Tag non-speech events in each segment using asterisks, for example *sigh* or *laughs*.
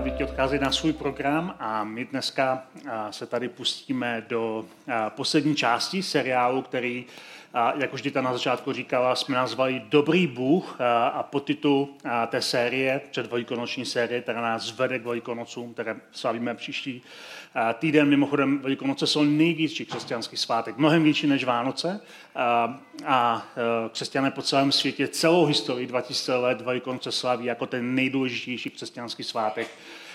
Přeju a děti odchází na svůj program a my dneska se tady pustíme do poslední části seriálu, který jak už Dita na začátku říkala, jsme nazvali Dobrý Bůh a podtitul té série, předvelikonoční série, která nás vede k Velikonocům, které slavíme příští týden. Mimochodem, Velikonoce jsou největší křesťanský svátek, mnohem větší než Vánoce. A křesťané po celém světě celou historii 2000 let Velikonoce slaví jako ten nejdůležitější křesťanský svátek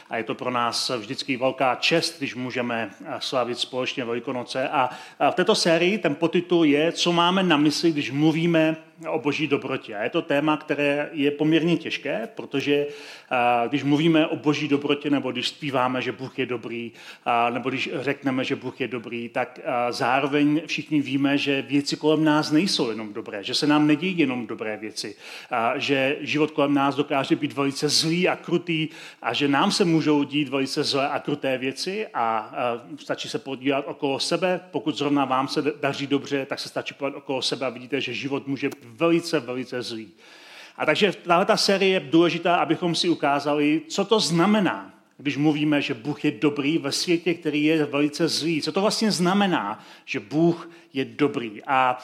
a je to pro nás vždycky velká čest, když můžeme slavit společně Velikonoce. A v této sérii ten potitul je, co máme na mysli, když mluvíme o boží dobrotě. A je to téma, které je poměrně těžké, protože když mluvíme o boží dobrotě, nebo když zpíváme, že Bůh je dobrý, nebo když řekneme, že Bůh je dobrý, tak zároveň všichni víme, že věci kolem nás nejsou jenom dobré, že se nám nedějí jenom dobré věci, že život kolem nás dokáže být velice zlý a krutý a že nám se můžou dít velice zlé a kruté věci a stačí se podívat okolo sebe. Pokud zrovna vám se daří dobře, tak se stačí podívat okolo sebe a vidíte, že život může velice, velice zlý. A takže tahle ta série je důležitá, abychom si ukázali, co to znamená, když mluvíme, že Bůh je dobrý ve světě, který je velice zlý. Co to vlastně znamená, že Bůh je dobrý. A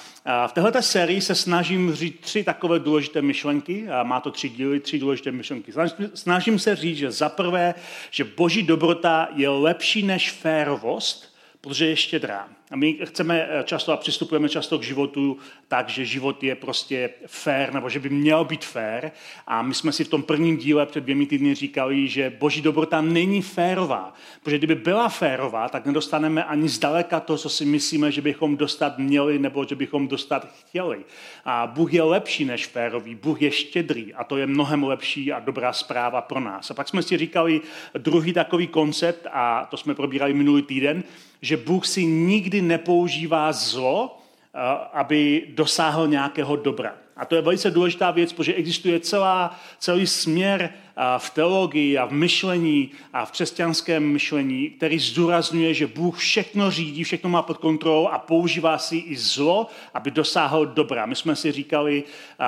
v této sérii se snažím říct tři takové důležité myšlenky. A má to tři díly, tři důležité myšlenky. Snažím se říct, že za prvé, že boží dobrota je lepší než férovost, protože je štědrá. A my chceme eh, často a přistupujeme často k životu tak, že život je prostě fair, nebo že by měl být fair. A my jsme si v tom prvním díle před dvěmi týdny říkali, že boží dobrota není férová. Protože kdyby byla férová, tak nedostaneme ani zdaleka to, co si myslíme, že bychom dostat měli, nebo že bychom dostat chtěli. A Bůh je lepší než férový, Bůh je štědrý a to je mnohem lepší a dobrá zpráva pro nás. A pak jsme si říkali druhý takový koncept, a to jsme probírali minulý týden, že Bůh si nikdy nepoužívá zlo, eh, aby dosáhl nějakého dobra. A to je velice důležitá věc, protože existuje celá, celý směr v teologii a v myšlení a v křesťanském myšlení, který zdůrazňuje, že Bůh všechno řídí, všechno má pod kontrolou a používá si i zlo, aby dosáhl dobra. My jsme si říkali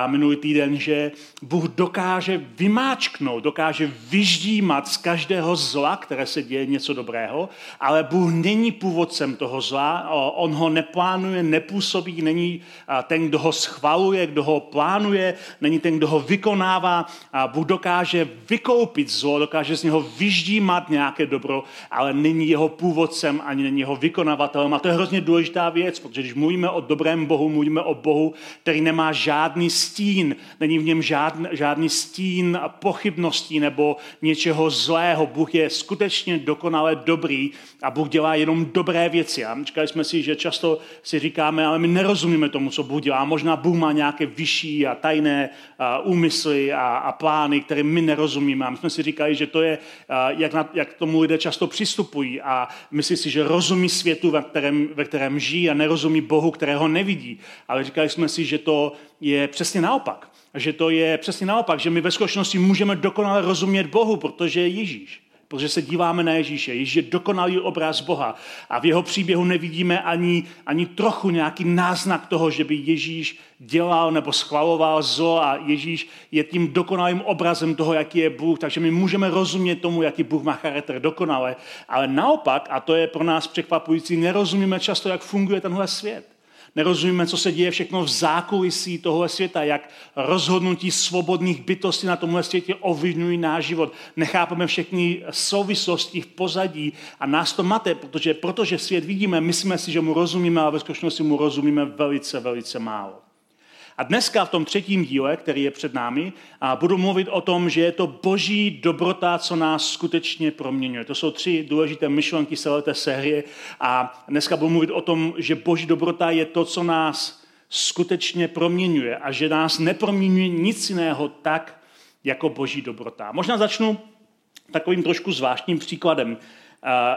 minulý týden, že Bůh dokáže vymáčknout, dokáže vyždímat z každého zla, které se děje něco dobrého, ale Bůh není původcem toho zla, on ho neplánuje, nepůsobí, není ten, kdo ho schvaluje, kdo ho plánuje, není ten, kdo ho vykonává. Bůh dokáže vykoupit zlo, dokáže z něho vyždímat nějaké dobro, ale není jeho původcem ani není jeho vykonavatelem. A to je hrozně důležitá věc, protože když mluvíme o dobrém Bohu, mluvíme o Bohu, který nemá žádný stín, není v něm žádný, žádný stín pochybností nebo něčeho zlého. Bůh je skutečně dokonale dobrý a Bůh dělá jenom dobré věci. A říkali jsme si, že často si říkáme, ale my nerozumíme tomu, co Bůh dělá. Možná Bůh má nějaké vyšší a tajné úmysly a, a plány, které my nerozumíme nerozumíme. A my jsme si říkali, že to je, jak, na, jak tomu lidé často přistupují a myslí si, že rozumí světu, ve kterém, ve kterém žijí a nerozumí Bohu, kterého nevidí. Ale říkali jsme si, že to je přesně naopak. Že to je přesně naopak, že my ve skutečnosti můžeme dokonale rozumět Bohu, protože je Ježíš protože se díváme na Ježíše. Ježíš je dokonalý obraz Boha a v jeho příběhu nevidíme ani, ani trochu nějaký náznak toho, že by Ježíš dělal nebo schvaloval zlo a Ježíš je tím dokonalým obrazem toho, jaký je Bůh. Takže my můžeme rozumět tomu, jaký Bůh má charakter dokonale, ale naopak, a to je pro nás překvapující, nerozumíme často, jak funguje tenhle svět. Nerozumíme, co se děje všechno v zákulisí tohle světa, jak rozhodnutí svobodných bytostí na tomhle světě ovlivňují náš život. Nechápeme všechny souvislosti v pozadí a nás to mate, protože, protože svět vidíme, myslíme si, že mu rozumíme, ale ve skutečnosti mu rozumíme velice, velice málo. A dneska v tom třetím díle, který je před námi, budu mluvit o tom, že je to boží dobrota, co nás skutečně proměňuje. To jsou tři důležité myšlenky celé té série a dneska budu mluvit o tom, že boží dobrota je to, co nás skutečně proměňuje a že nás neproměňuje nic jiného tak, jako boží dobrota. Možná začnu takovým trošku zvláštním příkladem.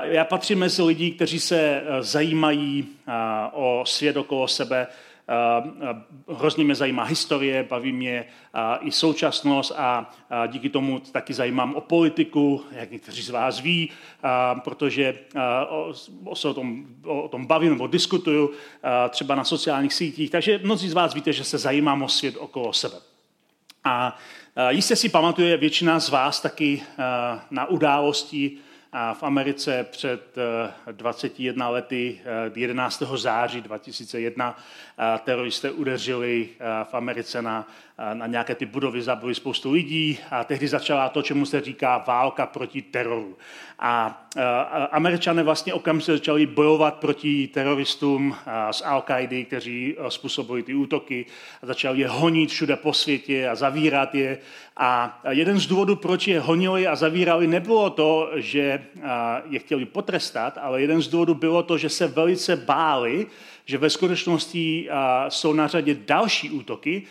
Já patřím mezi lidi, kteří se zajímají o svět okolo sebe, hrozně mě zajímá historie, baví mě i současnost a díky tomu taky zajímám o politiku, jak někteří z vás ví, protože se o tom, o tom bavím nebo diskutuju třeba na sociálních sítích. Takže mnozí z vás víte, že se zajímám o svět okolo sebe. A jistě si pamatuje většina z vás taky na události v Americe před 21 lety, 11. září 2001, teroristé udeřili v Americe na na nějaké ty budovy zabili spoustu lidí a tehdy začala to, čemu se říká válka proti teroru. A američané vlastně okamžitě začali bojovat proti teroristům z al qaidi kteří způsobili ty útoky a začali je honit všude po světě a zavírat je. A jeden z důvodů, proč je honili a zavírali, nebylo to, že je chtěli potrestat, ale jeden z důvodů bylo to, že se velice báli, že ve skutečnosti jsou na řadě další útoky,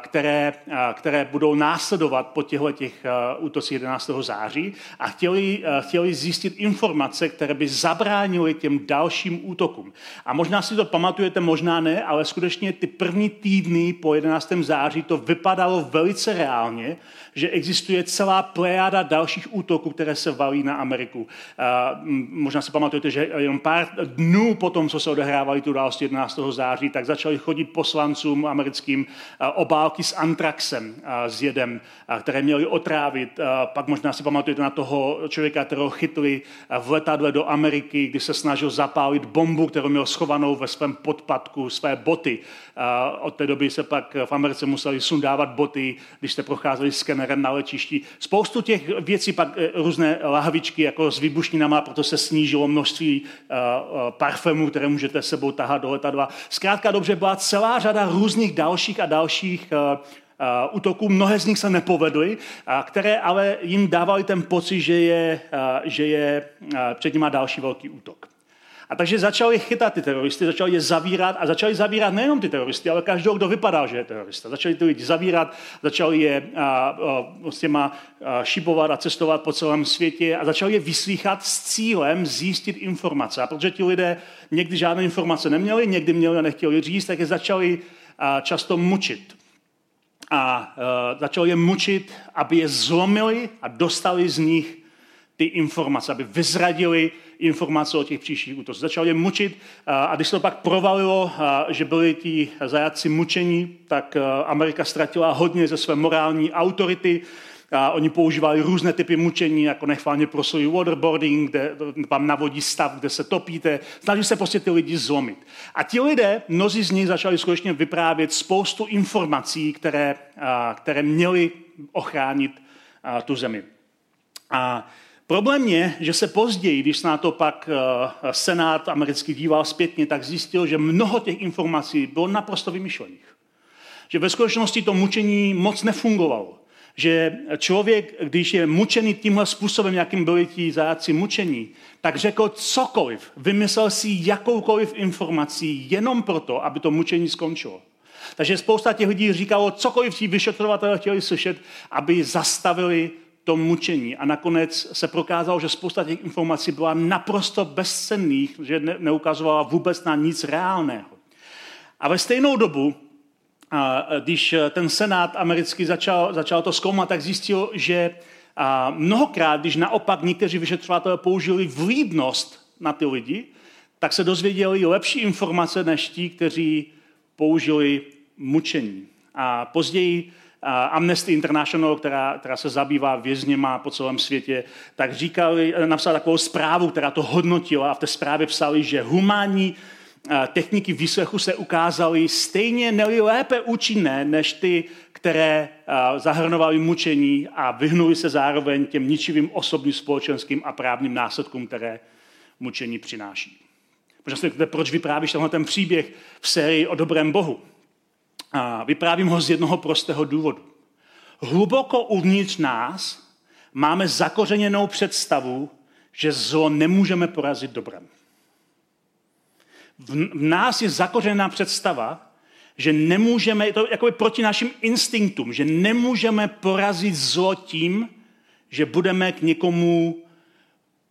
které, které budou následovat po těchto těch útocích 11. září a chtěli, chtěli zjistit informace, které by zabránily těm dalším útokům. A možná si to pamatujete, možná ne, ale skutečně ty první týdny po 11. září to vypadalo velice reálně, že existuje celá plejáda dalších útoků, které se valí na Ameriku. Možná si pamatujete, že jenom pár dnů potom, co se odehrávaly tu události 11. září, tak začali chodit poslancům americkým obálky s antraxem, s jedem, které měli otrávit. Pak možná si pamatujete na toho člověka, kterého chytli v letadle do Ameriky, kdy se snažil zapálit bombu, kterou měl schovanou ve svém podpadku, své boty. Od té doby se pak v Americe museli sundávat boty, když jste procházeli skenerem na letišti. Spoustu těch věcí, pak různé lahvičky jako s výbušninama, proto se snížilo množství parfémů, které můžete sebou tahat do letadla. Zkrátka dobře byla celá řada různých dalších a dalších útoků, mnohé z nich se nepovedly, které ale jim dávali ten pocit, že je, že je před nimi další velký útok. A takže začali chytat ty teroristy, začali je zavírat a začali zavírat nejenom ty teroristy, ale každého, kdo vypadal, že je terorista. Začali ty lidi zavírat, začali je a, a, s těma a, šipovat a cestovat po celém světě a začali je vyslýchat s cílem zjistit informace. A protože ti lidé někdy žádné informace neměli, někdy měli a nechtěli říct, tak je začali a, často mučit. A, a začali je mučit, aby je zlomili a dostali z nich ty informace, aby vyzradili informace o těch příštích útocích. Začal je mučit a když se to pak provalilo, že byli ti zajatci mučení, tak Amerika ztratila hodně ze své morální autority, a oni používali různé typy mučení, jako nechválně prosují waterboarding, kde vám navodí stav, kde se topíte. Snaží se prostě ty lidi zlomit. A ti lidé, mnozí z nich začali skutečně vyprávět spoustu informací, které, které měly ochránit tu zemi. A Problém je, že se později, když na to pak eh, Senát americký díval zpětně, tak zjistil, že mnoho těch informací bylo naprosto vymyšlených. Že ve skutečnosti to mučení moc nefungovalo. Že člověk, když je mučený tímhle způsobem, jakým byli ti zajáci mučení, tak řekl cokoliv, vymyslel si jakoukoliv informací jenom proto, aby to mučení skončilo. Takže spousta těch lidí říkalo, cokoliv ti vyšetřovatelé chtěli slyšet, aby zastavili tom mučení. A nakonec se prokázalo, že spousta těch informací byla naprosto bezcenných, že ne, neukazovala vůbec na nic reálného. A ve stejnou dobu, když ten senát americký začal, začal to zkoumat, tak zjistil, že mnohokrát, když naopak někteří vyšetřovatelé použili vlídnost na ty lidi, tak se dozvěděli lepší informace než ti, kteří použili mučení. A později Amnesty International, která, která se zabývá vězněma po celém světě, tak říkali, napsala takovou zprávu, která to hodnotila a v té zprávě psali, že humánní techniky výslechu se ukázaly stejně neli lépe účinné než ty, které zahrnovaly mučení a vyhnuli se zároveň těm ničivým osobním, společenským a právním následkům, které mučení přináší. Možná si proč vyprávíš tenhle ten příběh v sérii o dobrém Bohu. A vyprávím ho z jednoho prostého důvodu. Hluboko uvnitř nás máme zakořeněnou představu, že zlo nemůžeme porazit dobrem. V, nás je zakořeněná představa, že nemůžeme, je to jako proti našim instinktům, že nemůžeme porazit zlo tím, že budeme k někomu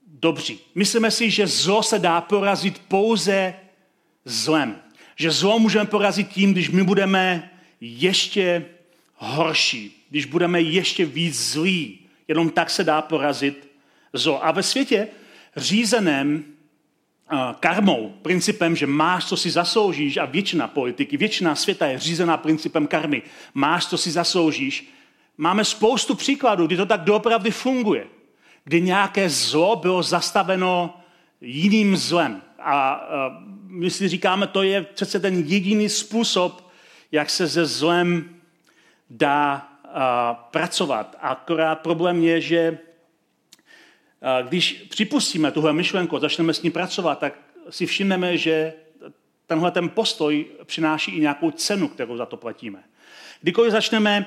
dobří. Myslíme si, že zlo se dá porazit pouze zlem. Že zlo můžeme porazit tím, když my budeme ještě horší, když budeme ještě víc zlí. Jenom tak se dá porazit zlo. A ve světě řízeném karmou, principem, že máš, co si zasloužíš a většina politiky, většina světa je řízená principem karmy. Máš, co si zasloužíš. Máme spoustu příkladů, kdy to tak doopravdy funguje. Kdy nějaké zlo bylo zastaveno jiným zlem. A, a my si říkáme, to je přece ten jediný způsob, jak se se zlem dá a, pracovat. Akorát problém je, že když připustíme tuhle myšlenku a začneme s ní pracovat, tak si všimneme, že tenhle ten postoj přináší i nějakou cenu, kterou za to platíme. Kdykoliv začneme,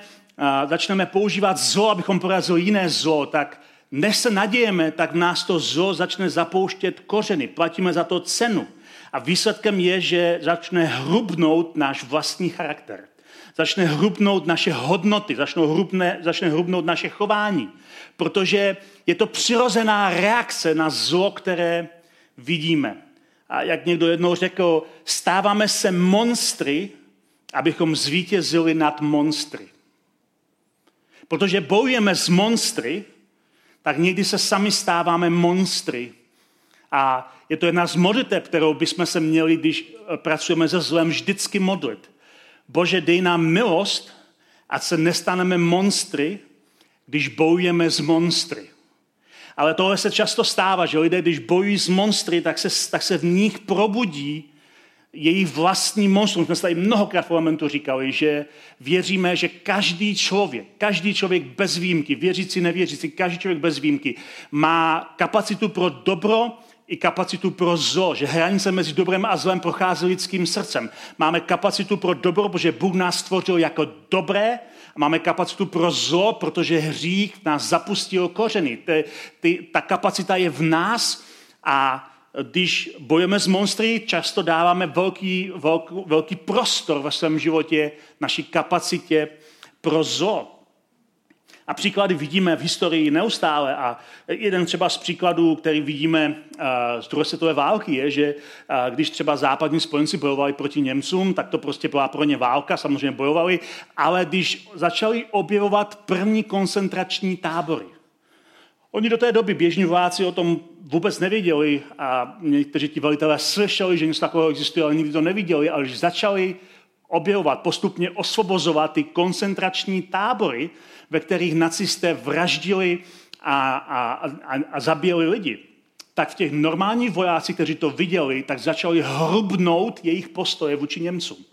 začneme používat zlo, abychom porazili jiné zlo, tak než se nadějeme, tak nás to zlo začne zapouštět kořeny. Platíme za to cenu. A výsledkem je, že začne hrubnout náš vlastní charakter. Začne hrubnout naše hodnoty, začne, hrubne, začne hrubnout naše chování protože je to přirozená reakce na zlo, které vidíme. A jak někdo jednou řekl, stáváme se monstry, abychom zvítězili nad monstry. Protože bojujeme s monstry, tak někdy se sami stáváme monstry. A je to jedna z modlitev, kterou bychom se měli, když pracujeme se zlem, vždycky modlit. Bože, dej nám milost, ať se nestaneme monstry, když bojujeme s monstry. Ale tohle se často stává, že lidé, když bojují s monstry, tak se, tak se v nich probudí jejich vlastní monstrum. Jsme tady mnohokrát v parlamentu říkali, že věříme, že každý člověk, každý člověk bez výjimky, věřící, nevěřící, každý člověk bez výjimky, má kapacitu pro dobro i kapacitu pro zlo, že hranice mezi dobrem a zlem prochází lidským srdcem. Máme kapacitu pro dobro, protože Bůh nás stvořil jako dobré a máme kapacitu pro zlo, protože hřích nás zapustil kořeny. Ty, ty, ta kapacita je v nás a když bojujeme s monstry, často dáváme velký, velký, velký prostor ve svém životě naší kapacitě pro zlo. A příklady vidíme v historii neustále. A jeden třeba z příkladů, který vidíme z druhé světové války, je, že když třeba západní spojenci bojovali proti Němcům, tak to prostě byla pro ně válka, samozřejmě bojovali, ale když začali objevovat první koncentrační tábory, Oni do té doby běžní vojáci o tom vůbec nevěděli a někteří ti velitelé slyšeli, že něco takového existuje, ale nikdy to neviděli, ale když začali objevovat, postupně osvobozovat ty koncentrační tábory, ve kterých nacisté vraždili a, a, a, a zabíjeli lidi, tak v těch normálních vojácích, kteří to viděli, tak začali hrubnout jejich postoje vůči Němcům.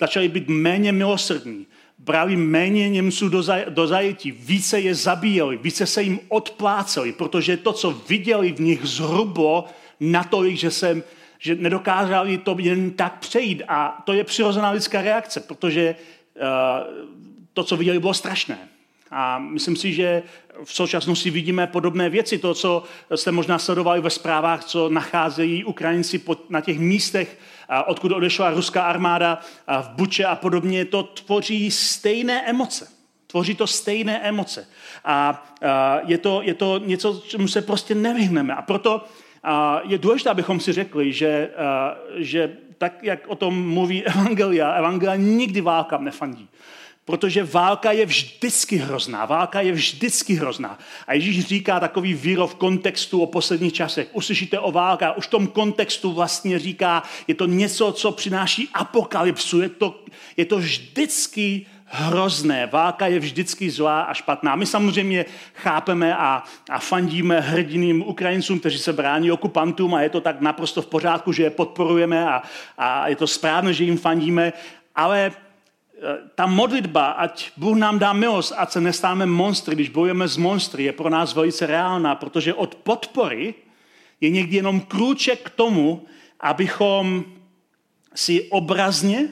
Začali být méně milosrdní, brali méně Němců do, zaj, do zajetí, více je zabíjeli, více se jim odpláceli, protože to, co viděli v nich zhrublo, natolik, že se že nedokázali to jen tak přejít. A to je přirozená lidská reakce, protože uh, to, co viděli, bylo strašné. A myslím si, že v současnosti vidíme podobné věci. To, co jste možná sledovali ve zprávách, co nacházejí Ukrajinci na těch místech, odkud odešla ruská armáda v Buče a podobně, to tvoří stejné emoce. Tvoří to stejné emoce. A je to, je to něco, čemu se prostě nevyhneme. A proto je důležité, abychom si řekli, že, že tak, jak o tom mluví *laughs* Evangelia, Evangelia nikdy válkám nefandí. Protože válka je vždycky hrozná. Válka je vždycky hrozná. A Ježíš říká takový výrok v kontextu o posledních časech. Uslyšíte o válka, už v tom kontextu vlastně říká, je to něco, co přináší apokalypsu. Je to, je to vždycky hrozné. Válka je vždycky zlá a špatná. My samozřejmě chápeme a, a fandíme hrdiným Ukrajincům, kteří se brání okupantům a je to tak naprosto v pořádku, že je podporujeme a, a je to správné, že jim fandíme, ale ta modlitba, ať Bůh nám dá milost, ať se nestáme monstry, když bojujeme s monstry, je pro nás velice reálná, protože od podpory je někdy jenom krůček k tomu, abychom si obrazně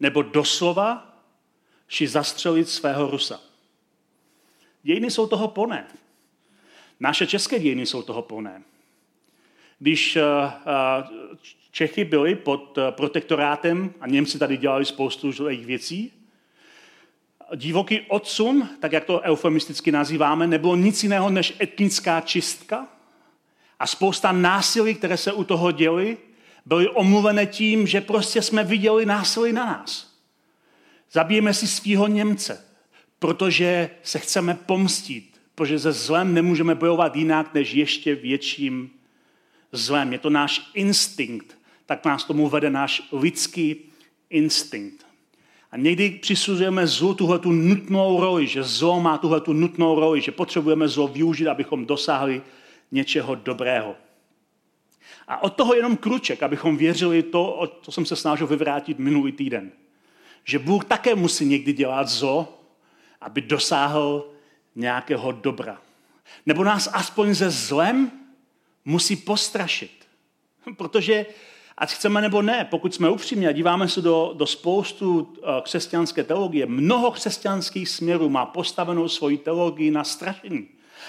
nebo doslova šli zastřelit svého Rusa. Dějiny jsou toho plné. Naše české dějiny jsou toho plné. Když uh, uh, Čechy byli pod eh, protektorátem a Němci tady dělali spoustu jejich věcí. divoký odsun, tak jak to eufemisticky nazýváme, nebylo nic jiného než etnická čistka a spousta násilí, které se u toho děly, byly omluvené tím, že prostě jsme viděli násilí na nás. Zabijeme si svého Němce, protože se chceme pomstit, protože ze zlem nemůžeme bojovat jinak než ještě větším zlem. Je to náš instinkt, tak nás tomu vede náš lidský instinkt. A někdy přisuzujeme zlu tuhle tu nutnou roli, že zlo má tuhle tu nutnou roli, že potřebujeme zlo využít, abychom dosáhli něčeho dobrého. A od toho jenom kruček, abychom věřili to, co jsem se snažil vyvrátit minulý týden. Že Bůh také musí někdy dělat zlo, aby dosáhl nějakého dobra. Nebo nás aspoň ze zlem musí postrašit. Protože ať chceme nebo ne, pokud jsme upřímní a díváme se do, do spoustu eh, křesťanské teologie, mnoho křesťanských směrů má postavenou svoji teologii na strašení.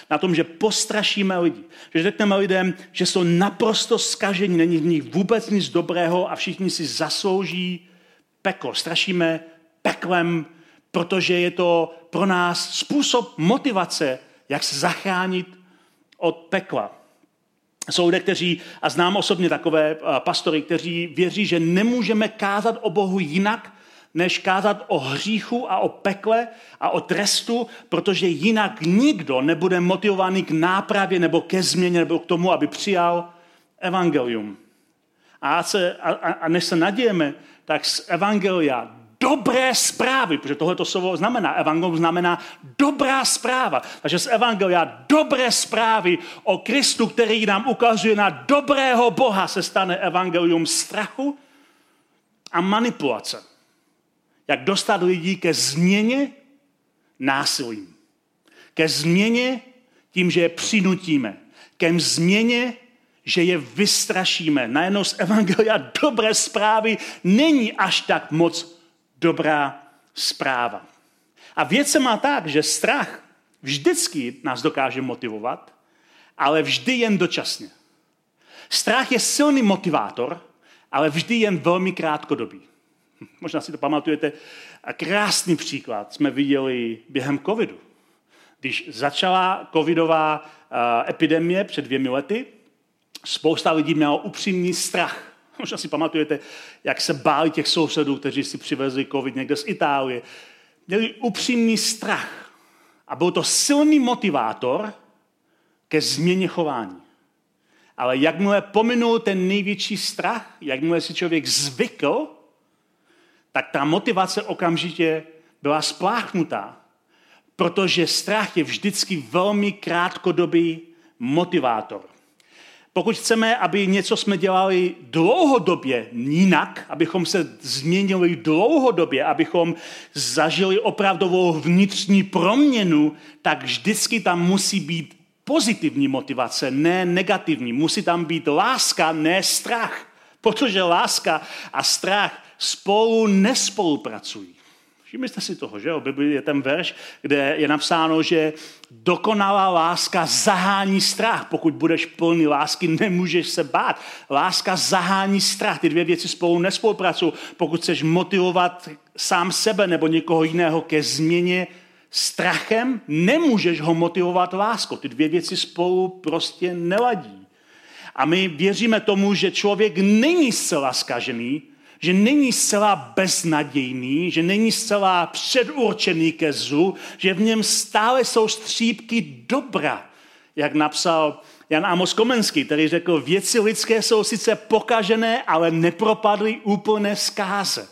Na tom, že postrašíme lidi. Že řekneme lidem, že jsou naprosto skažení, není v nich vůbec nic dobrého a všichni si zaslouží peklo. Strašíme peklem, protože je to pro nás způsob motivace, jak se zachránit od pekla. Jsou lidé, kteří, a znám osobně takové eh, pastory, kteří věří, že nemůžeme kázat o Bohu jinak, než kázat o hříchu a o pekle a o trestu, protože jinak nikdo nebude motivovaný k nápravě nebo ke změně nebo k tomu, aby přijal evangelium. A, se, a, a než se nadějeme, tak z evangelia dobré zprávy, protože tohle to slovo znamená, evangelium znamená dobrá zpráva. Takže z evangelia dobré zprávy o Kristu, který nám ukazuje na dobrého Boha, se stane evangelium strachu a manipulace. Jak dostat lidí ke změně násilím. Ke změně tím, že je přinutíme. Ke změně, že je vystrašíme. Najednou z Evangelia dobré zprávy není až tak moc dobrá zpráva. A věc se má tak, že strach vždycky nás dokáže motivovat, ale vždy jen dočasně. Strach je silný motivátor, ale vždy jen velmi krátkodobý. *laughs* Možná si to pamatujete. A krásný příklad jsme viděli během covidu. Když začala covidová epidemie před dvěmi lety, spousta lidí mělo upřímný strach *laughs* Možná si pamatujete, jak se báli těch sousedů, kteří si přivezli covid někde z Itálie. Měli upřímný strach. A byl to silný motivátor ke změně chování. Ale jakmile pominul ten největší strach, jakmile si člověk zvykl, tak ta motivace okamžitě byla spláchnutá. Protože strach je vždycky velmi krátkodobý motivátor. Pokud chceme, aby něco jsme dělali dlouhodobě jinak, abychom se změnili dlouhodobě, abychom zažili opravdovou vnitřní proměnu, tak vždycky tam musí být pozitivní motivace, ne negativní. Musí tam být láska, ne strach. Protože láska a strach spolu nespolupracují. Všimli jste si toho, že? O Bibli je ten verš, kde je napsáno, že dokonalá láska zahání strach. Pokud budeš plný lásky, nemůžeš se bát. Láska zahání strach. Ty dvě věci spolu nespolupracují. Pokud chceš motivovat sám sebe nebo někoho jiného ke změně strachem, nemůžeš ho motivovat láskou. Ty dvě věci spolu prostě neladí. A my věříme tomu, že člověk není zcela skažený, že není zcela beznadějný, že není zcela předurčený ke zlu, že v něm stále jsou střípky dobra, jak napsal Jan Amos Komenský, který řekl, věci lidské jsou sice pokažené, ale nepropadly úplné zkáze.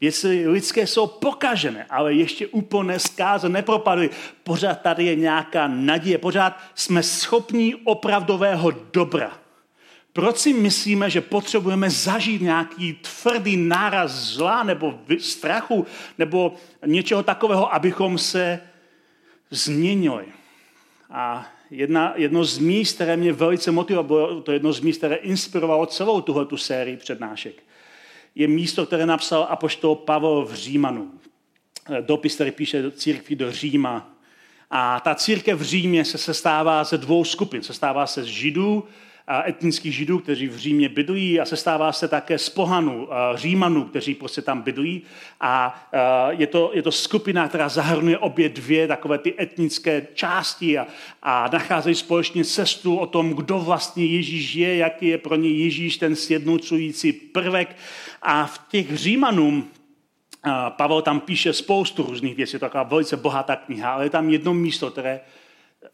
Věci lidské jsou pokažené, ale ještě úplné zkáze nepropadly. Pořád tady je nějaká naděje, pořád jsme schopní opravdového dobra. Proč si myslíme, že potřebujeme zažít nějaký tvrdý náraz zla nebo strachu nebo něčeho takového, abychom se změnili? A jedna, jedno z míst, které mě velice motivovalo, to jedno z míst, které inspirovalo celou tuhle sérii přednášek, je místo, které napsal apoštol Pavel v Římanu. Dopis, který píše do církví do Říma. A ta církev v Římě se sestává ze dvou skupin. Sestává se z Židů etnických židů, kteří v Římě bydlí a sestává se také z pohanů, římanů, kteří prostě tam bydlí. A je to, je to skupina, která zahrnuje obě dvě takové ty etnické části a, a nacházejí společně cestu o tom, kdo vlastně Ježíš je, jaký je pro ně Ježíš ten sjednocující prvek. A v těch Římanům Pavel tam píše spoustu různých věcí, je to taková velice bohatá kniha, ale je tam jedno místo, které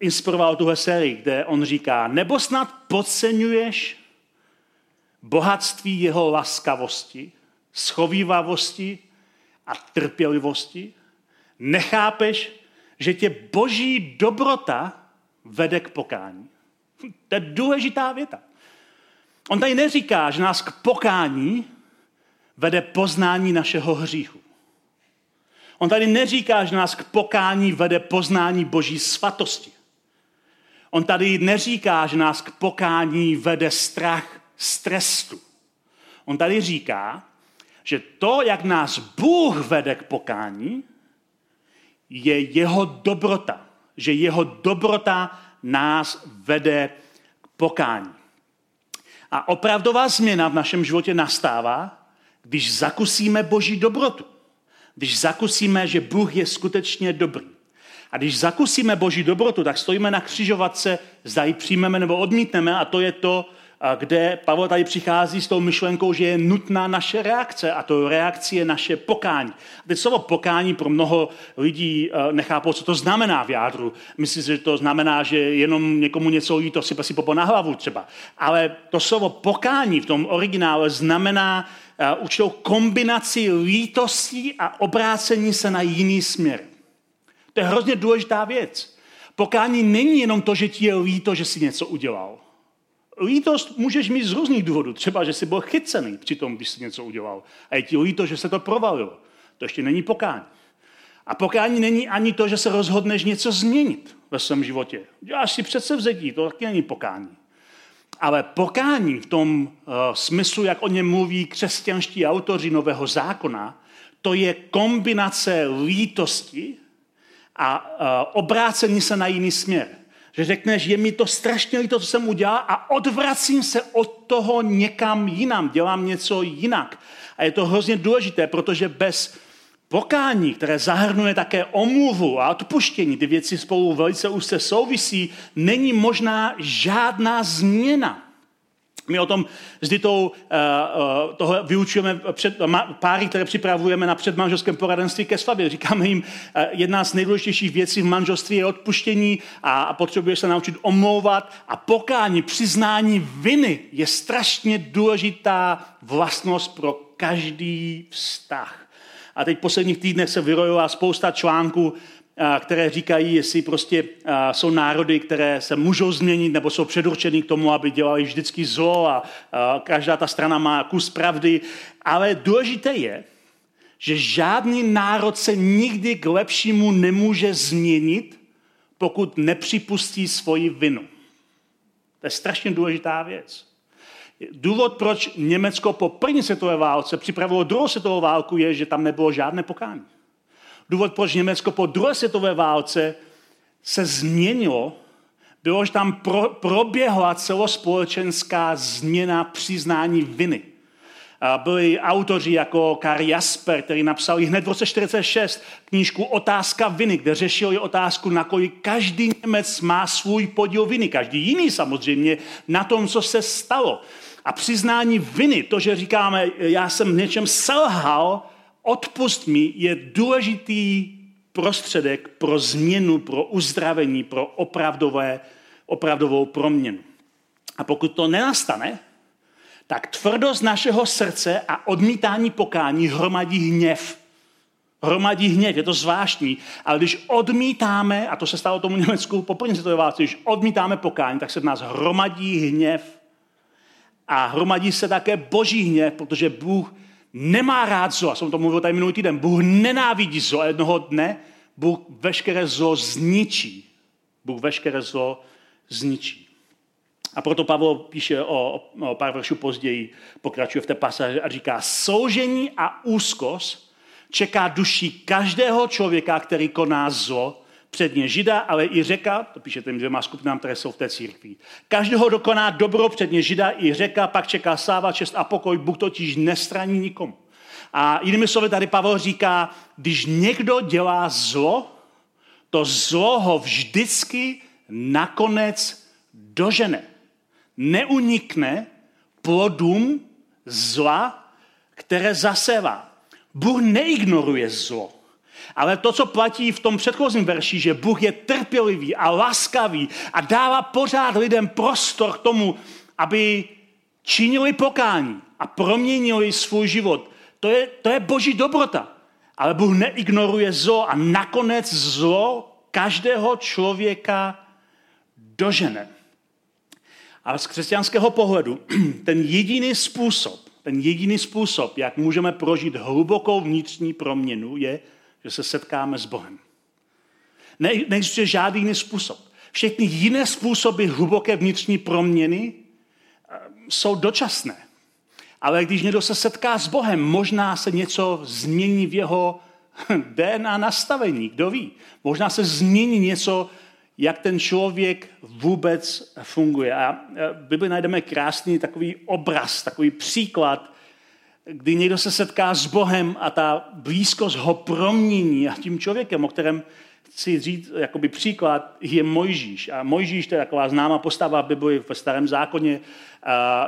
inspiroval tuhle sérii, kde on říká, nebo snad podceňuješ bohatství jeho laskavosti, schovývavosti a trpělivosti? Nechápeš, že tě boží dobrota vede k pokání? *laughs* To je důležitá věta. On tady neříká, že nás k pokání vede poznání našeho hříchu. On tady neříká, že nás k pokání vede poznání boží svatosti. On tady neříká, že nás k pokání vede strach z trestu. On tady říká, že to, jak nás Bůh vede k pokání, je jeho dobrota. Že jeho dobrota nás vede k pokání. A opravdová změna v našem životě nastává, když zakusíme Boží dobrotu. Když zakusíme, že Bůh je skutečně dobrý. A když zakusíme Boží dobrotu, tak stojíme na křižovatce, zda ji přijmeme nebo odmítneme a to je to, kde Pavel tady přichází s tou myšlenkou, že je nutná naše reakce a to reakce je naše pokání. A teď slovo pokání pro mnoho lidí nechápou, co to znamená v jádru. Myslí, že to znamená, že jenom někomu něco to si si popo na hlavu třeba. Ale to slovo pokání v tom originále znamená určitou kombinaci lítostí a obrácení se na jiný směr. To je hrozně důležitá věc. Pokání není jenom to, že ti je líto, že jsi něco udělal. Lítost můžeš mít z různých důvodů. Třeba, že jsi byl chycený při tom, když jsi něco udělal. A je ti líto, že se to provalilo. To ještě není pokání. A pokání není ani to, že se rozhodneš něco změnit ve svém životě. Děláš si přece vzetí, to taky není pokání. Ale pokání v tom uh, smyslu, jak o něm mluví křesťanští autoři Nového zákona, to je kombinace lítosti a uh, obrácení se na jiný směr. Že řekneš, je mi to strašně líto, co jsem udělal a odvracím se od toho někam jinam, dělám něco jinak. A je to hrozně důležité, protože bez pokání, které zahrnuje také omluvu a odpuštění, ty věci spolu velice úzce souvisí, není možná žádná změna. My o tom s Ditou toho vyučujeme před, páry, které připravujeme na předmanželském poradenství ke svatbě. Říkáme jim, uh, jedna z nejdůležitějších věcí v manželství je odpuštění a, a potřebuje se naučit omlouvat a pokání, přiznání viny je strašně důležitá vlastnost pro každý vztah. A teď v posledních týdnech se vyrojila spousta článků, které říkají, jestli prostě jsou národy, které se můžou změnit nebo jsou předurčeny k tomu, aby dělali vždycky zlo a každá ta strana má kus pravdy. Ale důležité je, že žádný národ se nikdy k lepšímu nemůže změnit, pokud nepřipustí svoji vinu. To je strašně důležitá věc. Důvod, proč Německo po první světové válce připravilo druhou světovou válku, je, že tam nebylo žádné pokání. Důvod, proč Německo po druhé světové válce se změnilo, bylo, že tam pro, proběhla celospolečenská změna přiznání viny. Byli autoři jako Karl Jasper, který napsal hned v roce 46 knížku Otázka viny, kde řešili otázku, nakolik každý Němec má svůj podíl viny, každý jiný samozřejmě, na tom, co se stalo. A přiznání viny, to, že říkáme, já jsem v něčem selhal, odpust mi, je důležitý prostředek pro změnu, pro uzdravení, pro opravdové, opravdovou proměnu. A pokud to nenastane, tak tvrdost našeho srdce a odmítání pokání hromadí hněv. Hromadí hněv, je to zvláštní, ale když odmítáme, a to se stalo tomu Německu po první světové válce, když odmítáme pokání, tak se v nás hromadí hněv a hromadí se také boží hněv, protože Bůh nemá rád zlo. Já jsem to mluvil tady minulý týden. Bůh nenávidí zlo a jednoho dne Bůh veškeré zlo zničí. Bůh veškeré zlo zničí. A proto Pavel píše o, o pár veršů později, pokračuje v té pasáži a říká, soužení a úzkost čeká duší každého člověka, který koná zlo, předně Žida, ale i řeka, to píše těm dvěma skupinám, které jsou v té církvi. Každého dokoná dobro předně Žida i řeka, pak čeká sáva, čest a pokoj, Bůh totiž nestraní nikomu. A jinými slovy tady Pavel říká, když někdo dělá zlo, to zlo ho vždycky nakonec dožene. Neunikne plodům zla, které zasevá. Bůh neignoruje zlo. Ale to, co platí v tom předchozím verši, že Bůh je trpělivý a laskavý a dává pořád lidem prostor k tomu, aby činili pokání a proměnili svůj život. To je, to je boží dobrota. Ale Bůh neignoruje zlo a nakonec zlo každého člověka dožene. Ale z křesťanského pohledu *clears throat* ten jediný způsob, ten jediný způsob, jak můžeme prožít hlubokou vnitřní proměnu, je, že se setkáme s Bohem. Ne, neexistuje žádný jiný způsob. Všechny jiné způsoby hluboké vnitřní proměny eh, jsou dočasné. Ale když někdo se setká s Bohem, možná se něco změní v jeho *laughs* DNA nastavení, kdo ví. Možná se změní něco, jak ten člověk vůbec funguje. A v Bibli najdeme krásný takový obraz, takový příklad, kdy někdo se setká s Bohem a ta blízkost ho promění a tím člověkem, o kterém chci říct jakoby příklad, je Mojžíš. A Mojžíš to je taková známá postava v Bibli ve starém zákoně.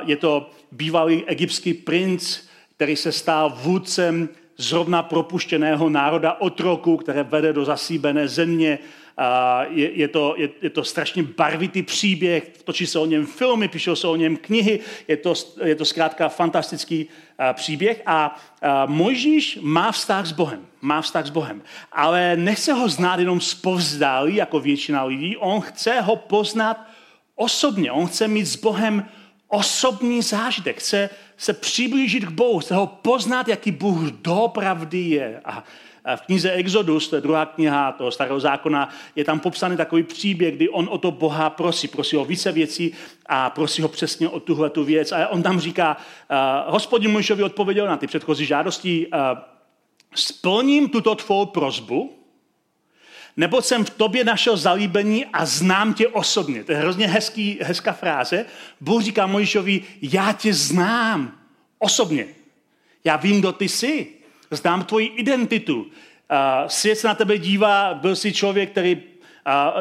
Je to bývalý egyptský princ, který se stal vůdcem zrovna propuštěného národa otroku, které vede do zasíbené země. Je, je, to, je, je to strašně barvitý příběh, točí se o něm filmy, píšou se o něm knihy, je to, je to zkrátka fantastický příběh a, Mojžíš má vztah s Bohem, má vztah s Bohem, ale nechce ho znát jenom zpovzdálí, jako většina lidí, on chce ho poznat osobně, on chce mít s Bohem osobní zážitek, chce se přiblížit k Bohu, chce ho poznat, jaký Bůh dopravdy je. A v knize Exodus, to je druhá kniha toho starého zákona, je tam popsaný takový příběh, kdy on o to Boha prosí. Prosí o více věcí a prosí ho přesně o tuhle tu věc. A on tam říká, uh, hospodin Mojžovi odpověděl na ty předchozí žádosti, uh, splním tuto tvou prozbu, nebo jsem v tobě našel zalíbení a znám tě osobně. To je hrozně hezký, hezká fráze. Bůh říká Mojžovi, já tě znám osobně. Já vím, kdo ty jsi. Znám tvoji identitu. Uh, svět se na tebe dívá, byl jsi člověk, který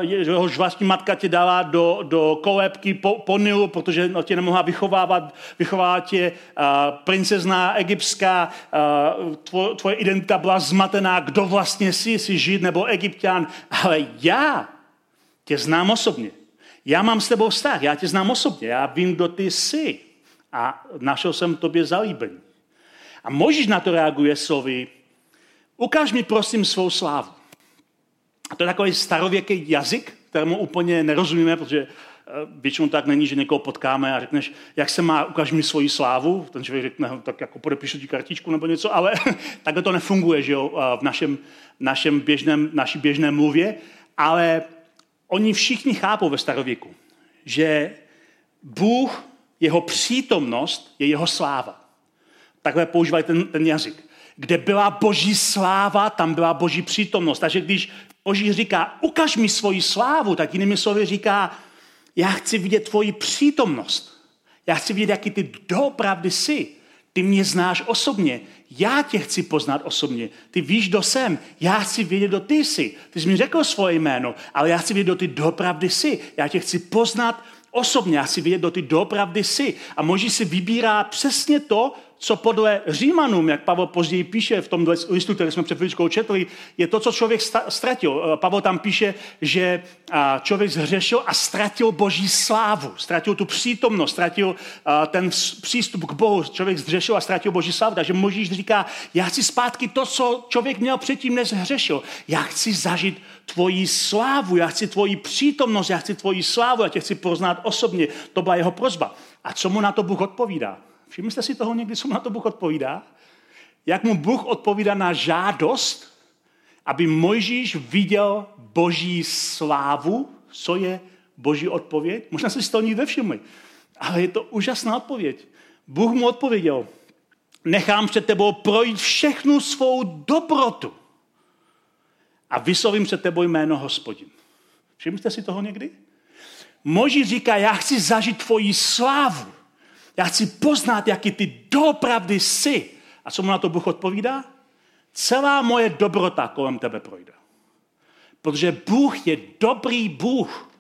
jehož vlastní matka tě dala do, do kolébky po, po Nilu, protože no, tě nemohla vychovávat, vychovávat tě a, princezna egyptská, tvo, tvoje identita byla zmatená, kdo vlastně jsi, jsi žid nebo egyptian, ale já tě znám osobně. Já mám s tebou vztah, já tě znám osobně, já vím, kdo ty jsi a našel jsem tobě zalíbení. A Možíš na to reaguje slovy, ukáž mi prosím svou slávu. To je takový starověký jazyk, kterému úplně nerozumíme, protože eh, většinou tak není, že někoho potkáme a řekneš, jak se má, ukáž mi svoji slávu. Ten člověk řekne, tak jako podepíšu ti kartičku nebo něco, ale *laughs* takhle to nefunguje že jo, v našem, našem běžném, naší běžné mluvě. Ale oni všichni chápou ve starověku, že Bůh, jeho přítomnost je jeho sláva. Takhle používají ten, ten jazyk. Kde byla boží sláva, tam byla boží přítomnost. Takže když Boží říká, ukaž mi svoji slávu, tak jinými slovy říká, já chci vidět tvoji přítomnost. Já chci vidět, jaký ty doopravdy jsi. Ty mě znáš osobně. Já tě chci poznat osobně. Ty víš, kdo jsem. Já chci vědět, kdo ty jsi. Ty jsi mi řekl svoje jméno, ale já chci vědět, kdo ty doopravdy jsi. Já tě chci poznat osobně. Já chci vědět, kdo ty doopravdy jsi. A Moží si vybírá přesně to, co podle Římanům, jak Pavel později píše v tom listu, který jsme před chvíličkou četli, je to, co člověk ztratil. Eh, Pavel tam píše, že člověk zhřešil a ztratil boží slávu, ztratil tu přítomnost, ztratil ten přístup k Bohu. Člověk zhřešil a ztratil boží slávu. Takže Možíš říká, já chci zpátky to, co člověk měl předtím, než zhřešil. Já chci zažít tvoji slávu, já chci tvoji přítomnost, já chci tvoji slávu, já tě chci poznat osobně. To byla jeho prozba. A co mu na to Bůh odpovídá? Všimli jste si toho někdy, co na to Bůh odpovídá? Jak mu Bůh odpovídá na žádost, aby Mojžíš viděl boží slávu, co je boží odpověď? Možná jste si toho nikdy nevšimli, ale je to úžasná odpověď. Bůh mu odpověděl, nechám před tebou projít všechnu svou dobrotu a vyslovím před tebou jméno hospodin. Všimli jste si toho někdy? Moží říká, já chci zažít tvoji slávu. Já chci poznat, jaký ty doopravdy jsi. A co mu na to Bůh odpovídá? Celá moje dobrota kolem tebe projde. Protože Bůh je dobrý Bůh.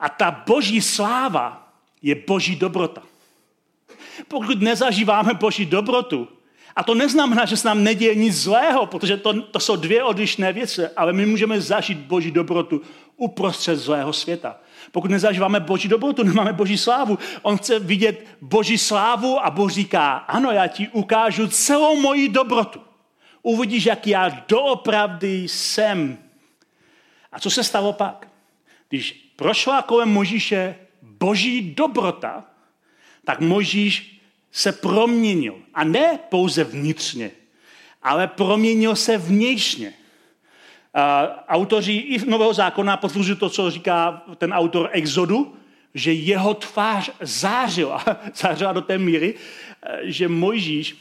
A ta boží sláva je boží dobrota. Pokud nezažíváme boží dobrotu, a to neznamená, že se nám neděje nic zlého, protože to, to jsou dvě odlišné věci, ale my můžeme zažít boží dobrotu uprostřed zlého světa. Pokud nezažíváme boží dobrotu, *laughs* nemáme boží slávu. On chce vidět boží slávu a Bůh říká, ano, já ti ukážu celou moji dobrotu. Uvidíš, jak já doopravdy jsem. A co se stalo pak? Když prošla kolem Možíše boží dobrota, tak Možíš se proměnil. A ne pouze vnitřně, ale proměnil se vnějšně. Autoři i Nového zákona potvrzují to, co říká ten autor Exodu, že jeho tvář zářila, *laughs* zářila do té míry, že Mojžíš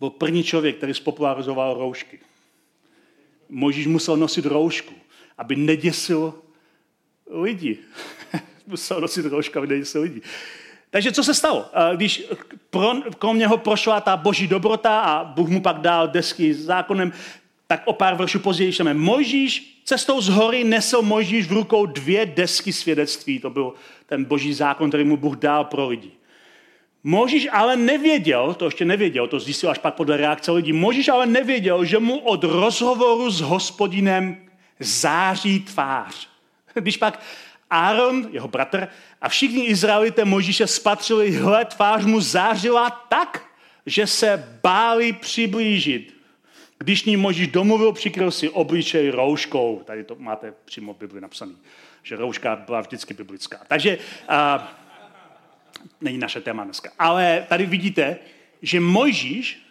byl první člověk, který spopularizoval roušky. Mojžíš musel nosit roušku, aby neděsil lidi. *laughs* musel nosit roušku, aby neděsil lidi. Takže co se stalo? Když pro, něho prošla ta boží dobrota a Bůh mu pak dal desky s zákonem, tak o pár veršů později čteme. Mojžíš cestou z hory nesl Mojžíš v rukou dvě desky svědectví. To byl ten boží zákon, který mu Bůh dal pro lidi. Možíš ale nevěděl, to ještě nevěděl, to zjistil až pak podle reakce lidí, Možíš ale nevěděl, že mu od rozhovoru s hospodinem září tvář. *laughs* Když pak Aaron, jeho bratr, a všichni Izraelité Možíše spatřili, hle, tvář mu zářila tak, že se báli přiblížit. Když ní Možíš domluvil, přikryl si obličej rouškou. Tady to máte přímo v Bibli napsané, že rouška byla vždycky biblická. Takže uh, není naše téma dneska. Ale tady vidíte, že Mojžíš,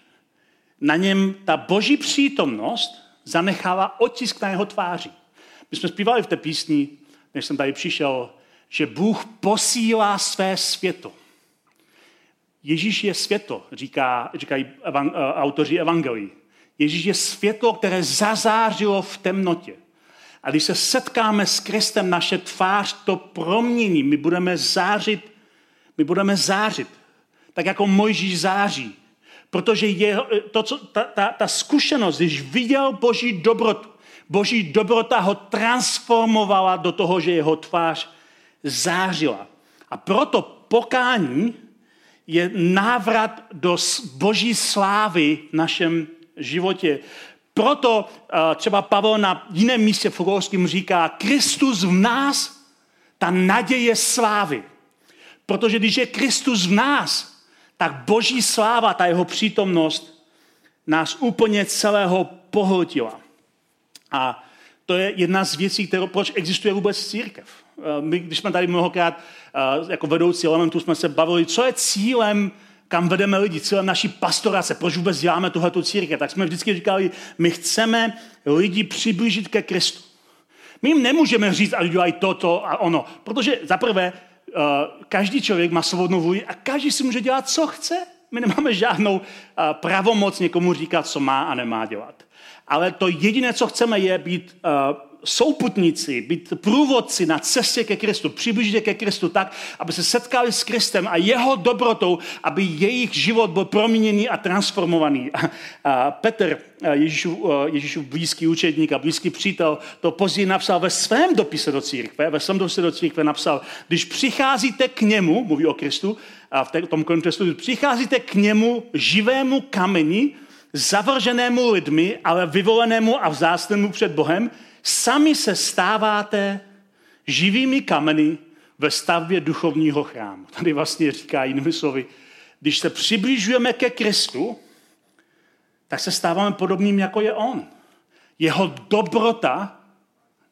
na něm ta boží přítomnost zanechává otisk na jeho tváři. My jsme zpívali v té písni, než jsem tady přišel, že Bůh posílá své světlo. Ježíš je světlo, říká, říkají evang, uh, autoři evangelií. Ježíš je světlo, které zazářilo v temnotě. A když se setkáme s Kristem, naše tvář to promění. My budeme zářit my budeme zářit, tak jako Mojžíš září. Protože je, to, co, ta, ta, ta zkušenost, když viděl Boží dobrotu, Boží dobrota ho transformovala do toho, že jeho tvář zářila. A proto pokání je návrat do boží slávy v našem životě. Proto třeba Pavel na jiném místě v říká, Kristus v nás, ta naděje slávy. Protože když je Kristus v nás, tak boží sláva, ta jeho přítomnost, nás úplně celého pohltila. A to je jedna z věcí, kterou, proč existuje vůbec církev. Eh, my, když jsme tady mnohokrát eh, jako vedoucí elementů jsme se bavili, co je cílem, kam vedeme lidi, cílem naší pastorace, proč vůbec děláme tuhletu církev, tak jsme vždycky říkali, my chceme lidi přiblížit ke Kristu. My jim nemůžeme říct, ať dělají toto a ono, protože zaprvé Eh, každý člověk má svobodnou vůli a každý si může dělat, co chce. My nemáme žádnou eh, pravomoc někomu říkat, co má a nemá dělat. Ale to jediné, co chceme, je být uh, souputníci, být průvodci na cestě ke Kristu, přiblížit ke Kristu tak, aby se setkali s Kristem a jeho dobrotou, aby jejich život byl proměněný a transformovaný. A, Petr, Ježíšův, Ježíšův blízký učedník a blízký přítel, to později napsal ve svém dopise do církve, ve svém dopise do církve napsal, když přicházíte k němu, mluví o Kristu, a v tom kontextu, přicházíte k němu živému kameni, zavrženému lidmi, ale vyvolenému a vzácnému před Bohem, sami se stáváte živými kameny ve stavbě duchovního chrámu. Tady vlastně říká jinými slovy, když se přibližujeme ke Kristu, tak se stáváme podobným, jako je On. Jeho dobrota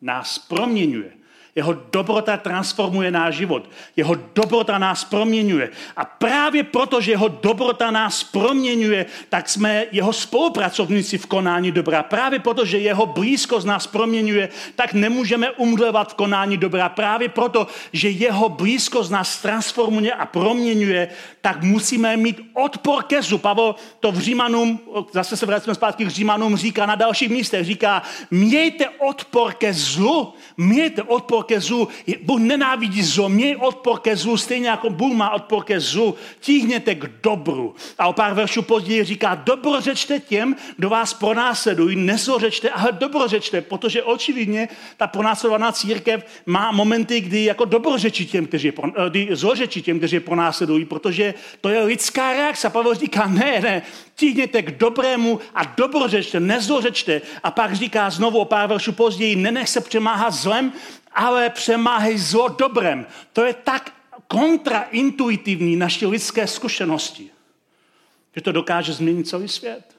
nás proměňuje. Jeho dobrota transformuje náš život. Jeho dobrota nás proměňuje. A právě proto, že jeho dobrota nás proměňuje, tak jsme jeho spolupracovníci v konání dobra. Právě proto, že jeho blízkost nás proměňuje, tak nemůžeme umdlevat v konání dobra. Právě proto, že jeho blízkost nás transformuje a proměňuje, tak musíme mít odpor ke zlu. Pavel to v Římanům, zase se vracíme zpátky k Římanům, říká na dalších místech, říká, mějte odpor ke zlu, mějte odpor ke zlu. Bůh nenávidí zlo, měj odpor ke zlu, stejně jako Bůh má odpor ke zlu. Tíhněte k dobru. A o pár veršů později říká, dobrořečte těm, kdo vás pronásledují, nezlořečte, ale dobrořečte, protože očividně ta pronásledovaná církev má momenty, kdy jako dobrořečí těm, kteří je, eh, kdy těm, kteří je pronásledují, protože to je lidská reakce. Pavel říká, ne, ne, tíhněte k dobrému a dobrořečte, nezlořečte. A pak říká znovu o pár veršů později, nenech se přemáhat zlem, ale přemáhej zlo dobrem. To je tak kontraintuitivní naší lidské zkušenosti, že to dokáže změnit celý svět.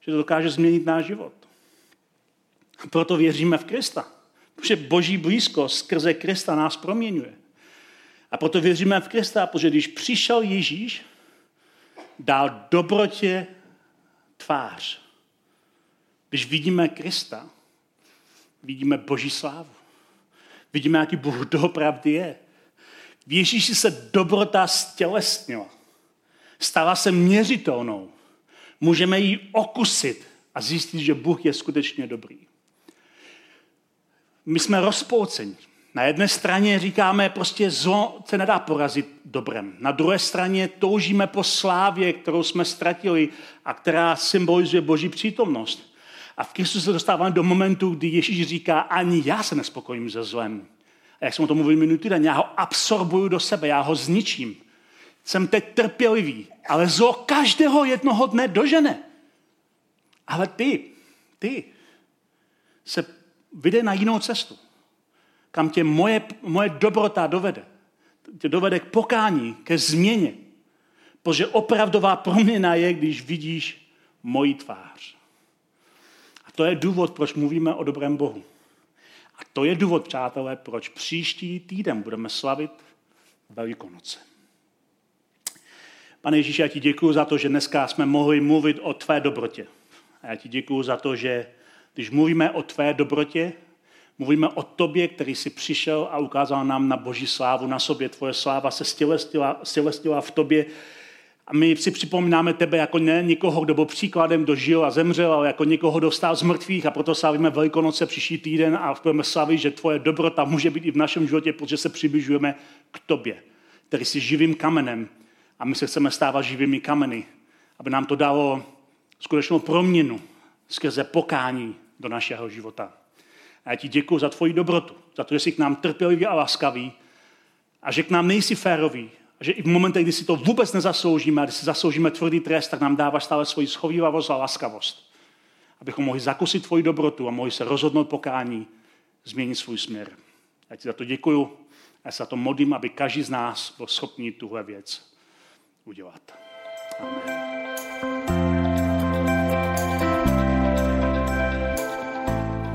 Že to dokáže změnit náš život. Proto věříme v Krista. Protože boží blízkost skrze Krista nás proměňuje. A proto věříme v Krista, protože když přišel Ježíš, dal dobrotě tvář. Když vidíme Krista, vidíme Boží slávu. Vidíme, jaký Bůh doopravdy je. V Ježíši se dobrota stělesnila. Stala se měřitelnou. Můžeme ji okusit a zjistit, že Bůh je skutečně dobrý. My jsme rozpolceni. Na jedné straně říkáme, prostě zlo se nedá porazit dobrem. Na druhé straně toužíme po slávě, kterou jsme ztratili a která symbolizuje boží přítomnost. A v Kristu se dostáváme do momentu, kdy Ježíš říká, ani já se nespokojím se zlem. A jak jsem o tom mluvil minulý týden, já ho absorbuju do sebe, já ho zničím. Jsem teď trpělivý, ale zlo každého jednoho dne dožene. Ale ty, ty se vyjde na jinou cestu kam tě moje, moje dobrota dovede. Tě dovede k pokání, ke změně. Protože opravdová proměna je, když vidíš moji tvář. To je důvod, proč mluvíme o dobrém Bohu. A to je důvod, přátelé, proč příští týden budeme slavit Velikonoce. Pane Ježíši, já ti děkuji za to, že dneska jsme mohli mluvit o tvé dobrotě. A já ti děkuji za to, že když mluvíme o tvé dobrotě, Mluvíme o tobě, který jsi přišel a ukázal nám na boží slávu, na sobě. Tvoje sláva se stělestila, stělestila v tobě. A my si připomínáme tebe jako ne někoho, kdo byl příkladem, kdo žil a zemřel, ale jako někoho, kdo stál z mrtvých a proto slavíme Velikonoce příští týden a budeme slavit, že tvoje dobrota může být i v našem životě, protože se přibližujeme k tobě, který jsi živým kamenem a my se chceme stávat živými kameny, aby nám to dalo skutečnou proměnu skrze pokání do našeho života. A já ti děkuji za tvoji dobrotu, za to, že jsi k nám trpělivý a laskavý a že k nám nejsi férový. A že i v momentech, kdy si to vůbec nezasloužíme a kdy si zasloužíme tvrdý trest, tak nám dáváš stále svoji schovývavost a laskavost. Abychom mohli zakusit tvoji dobrotu a mohli se rozhodnout pokání, změnit svůj směr. Já ti za to děkuju a se za to modlím, aby každý z nás byl schopný tuhle věc udělat. Amen.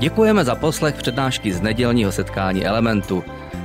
Děkujeme za poslech přednášky z nedělního setkání Elementu.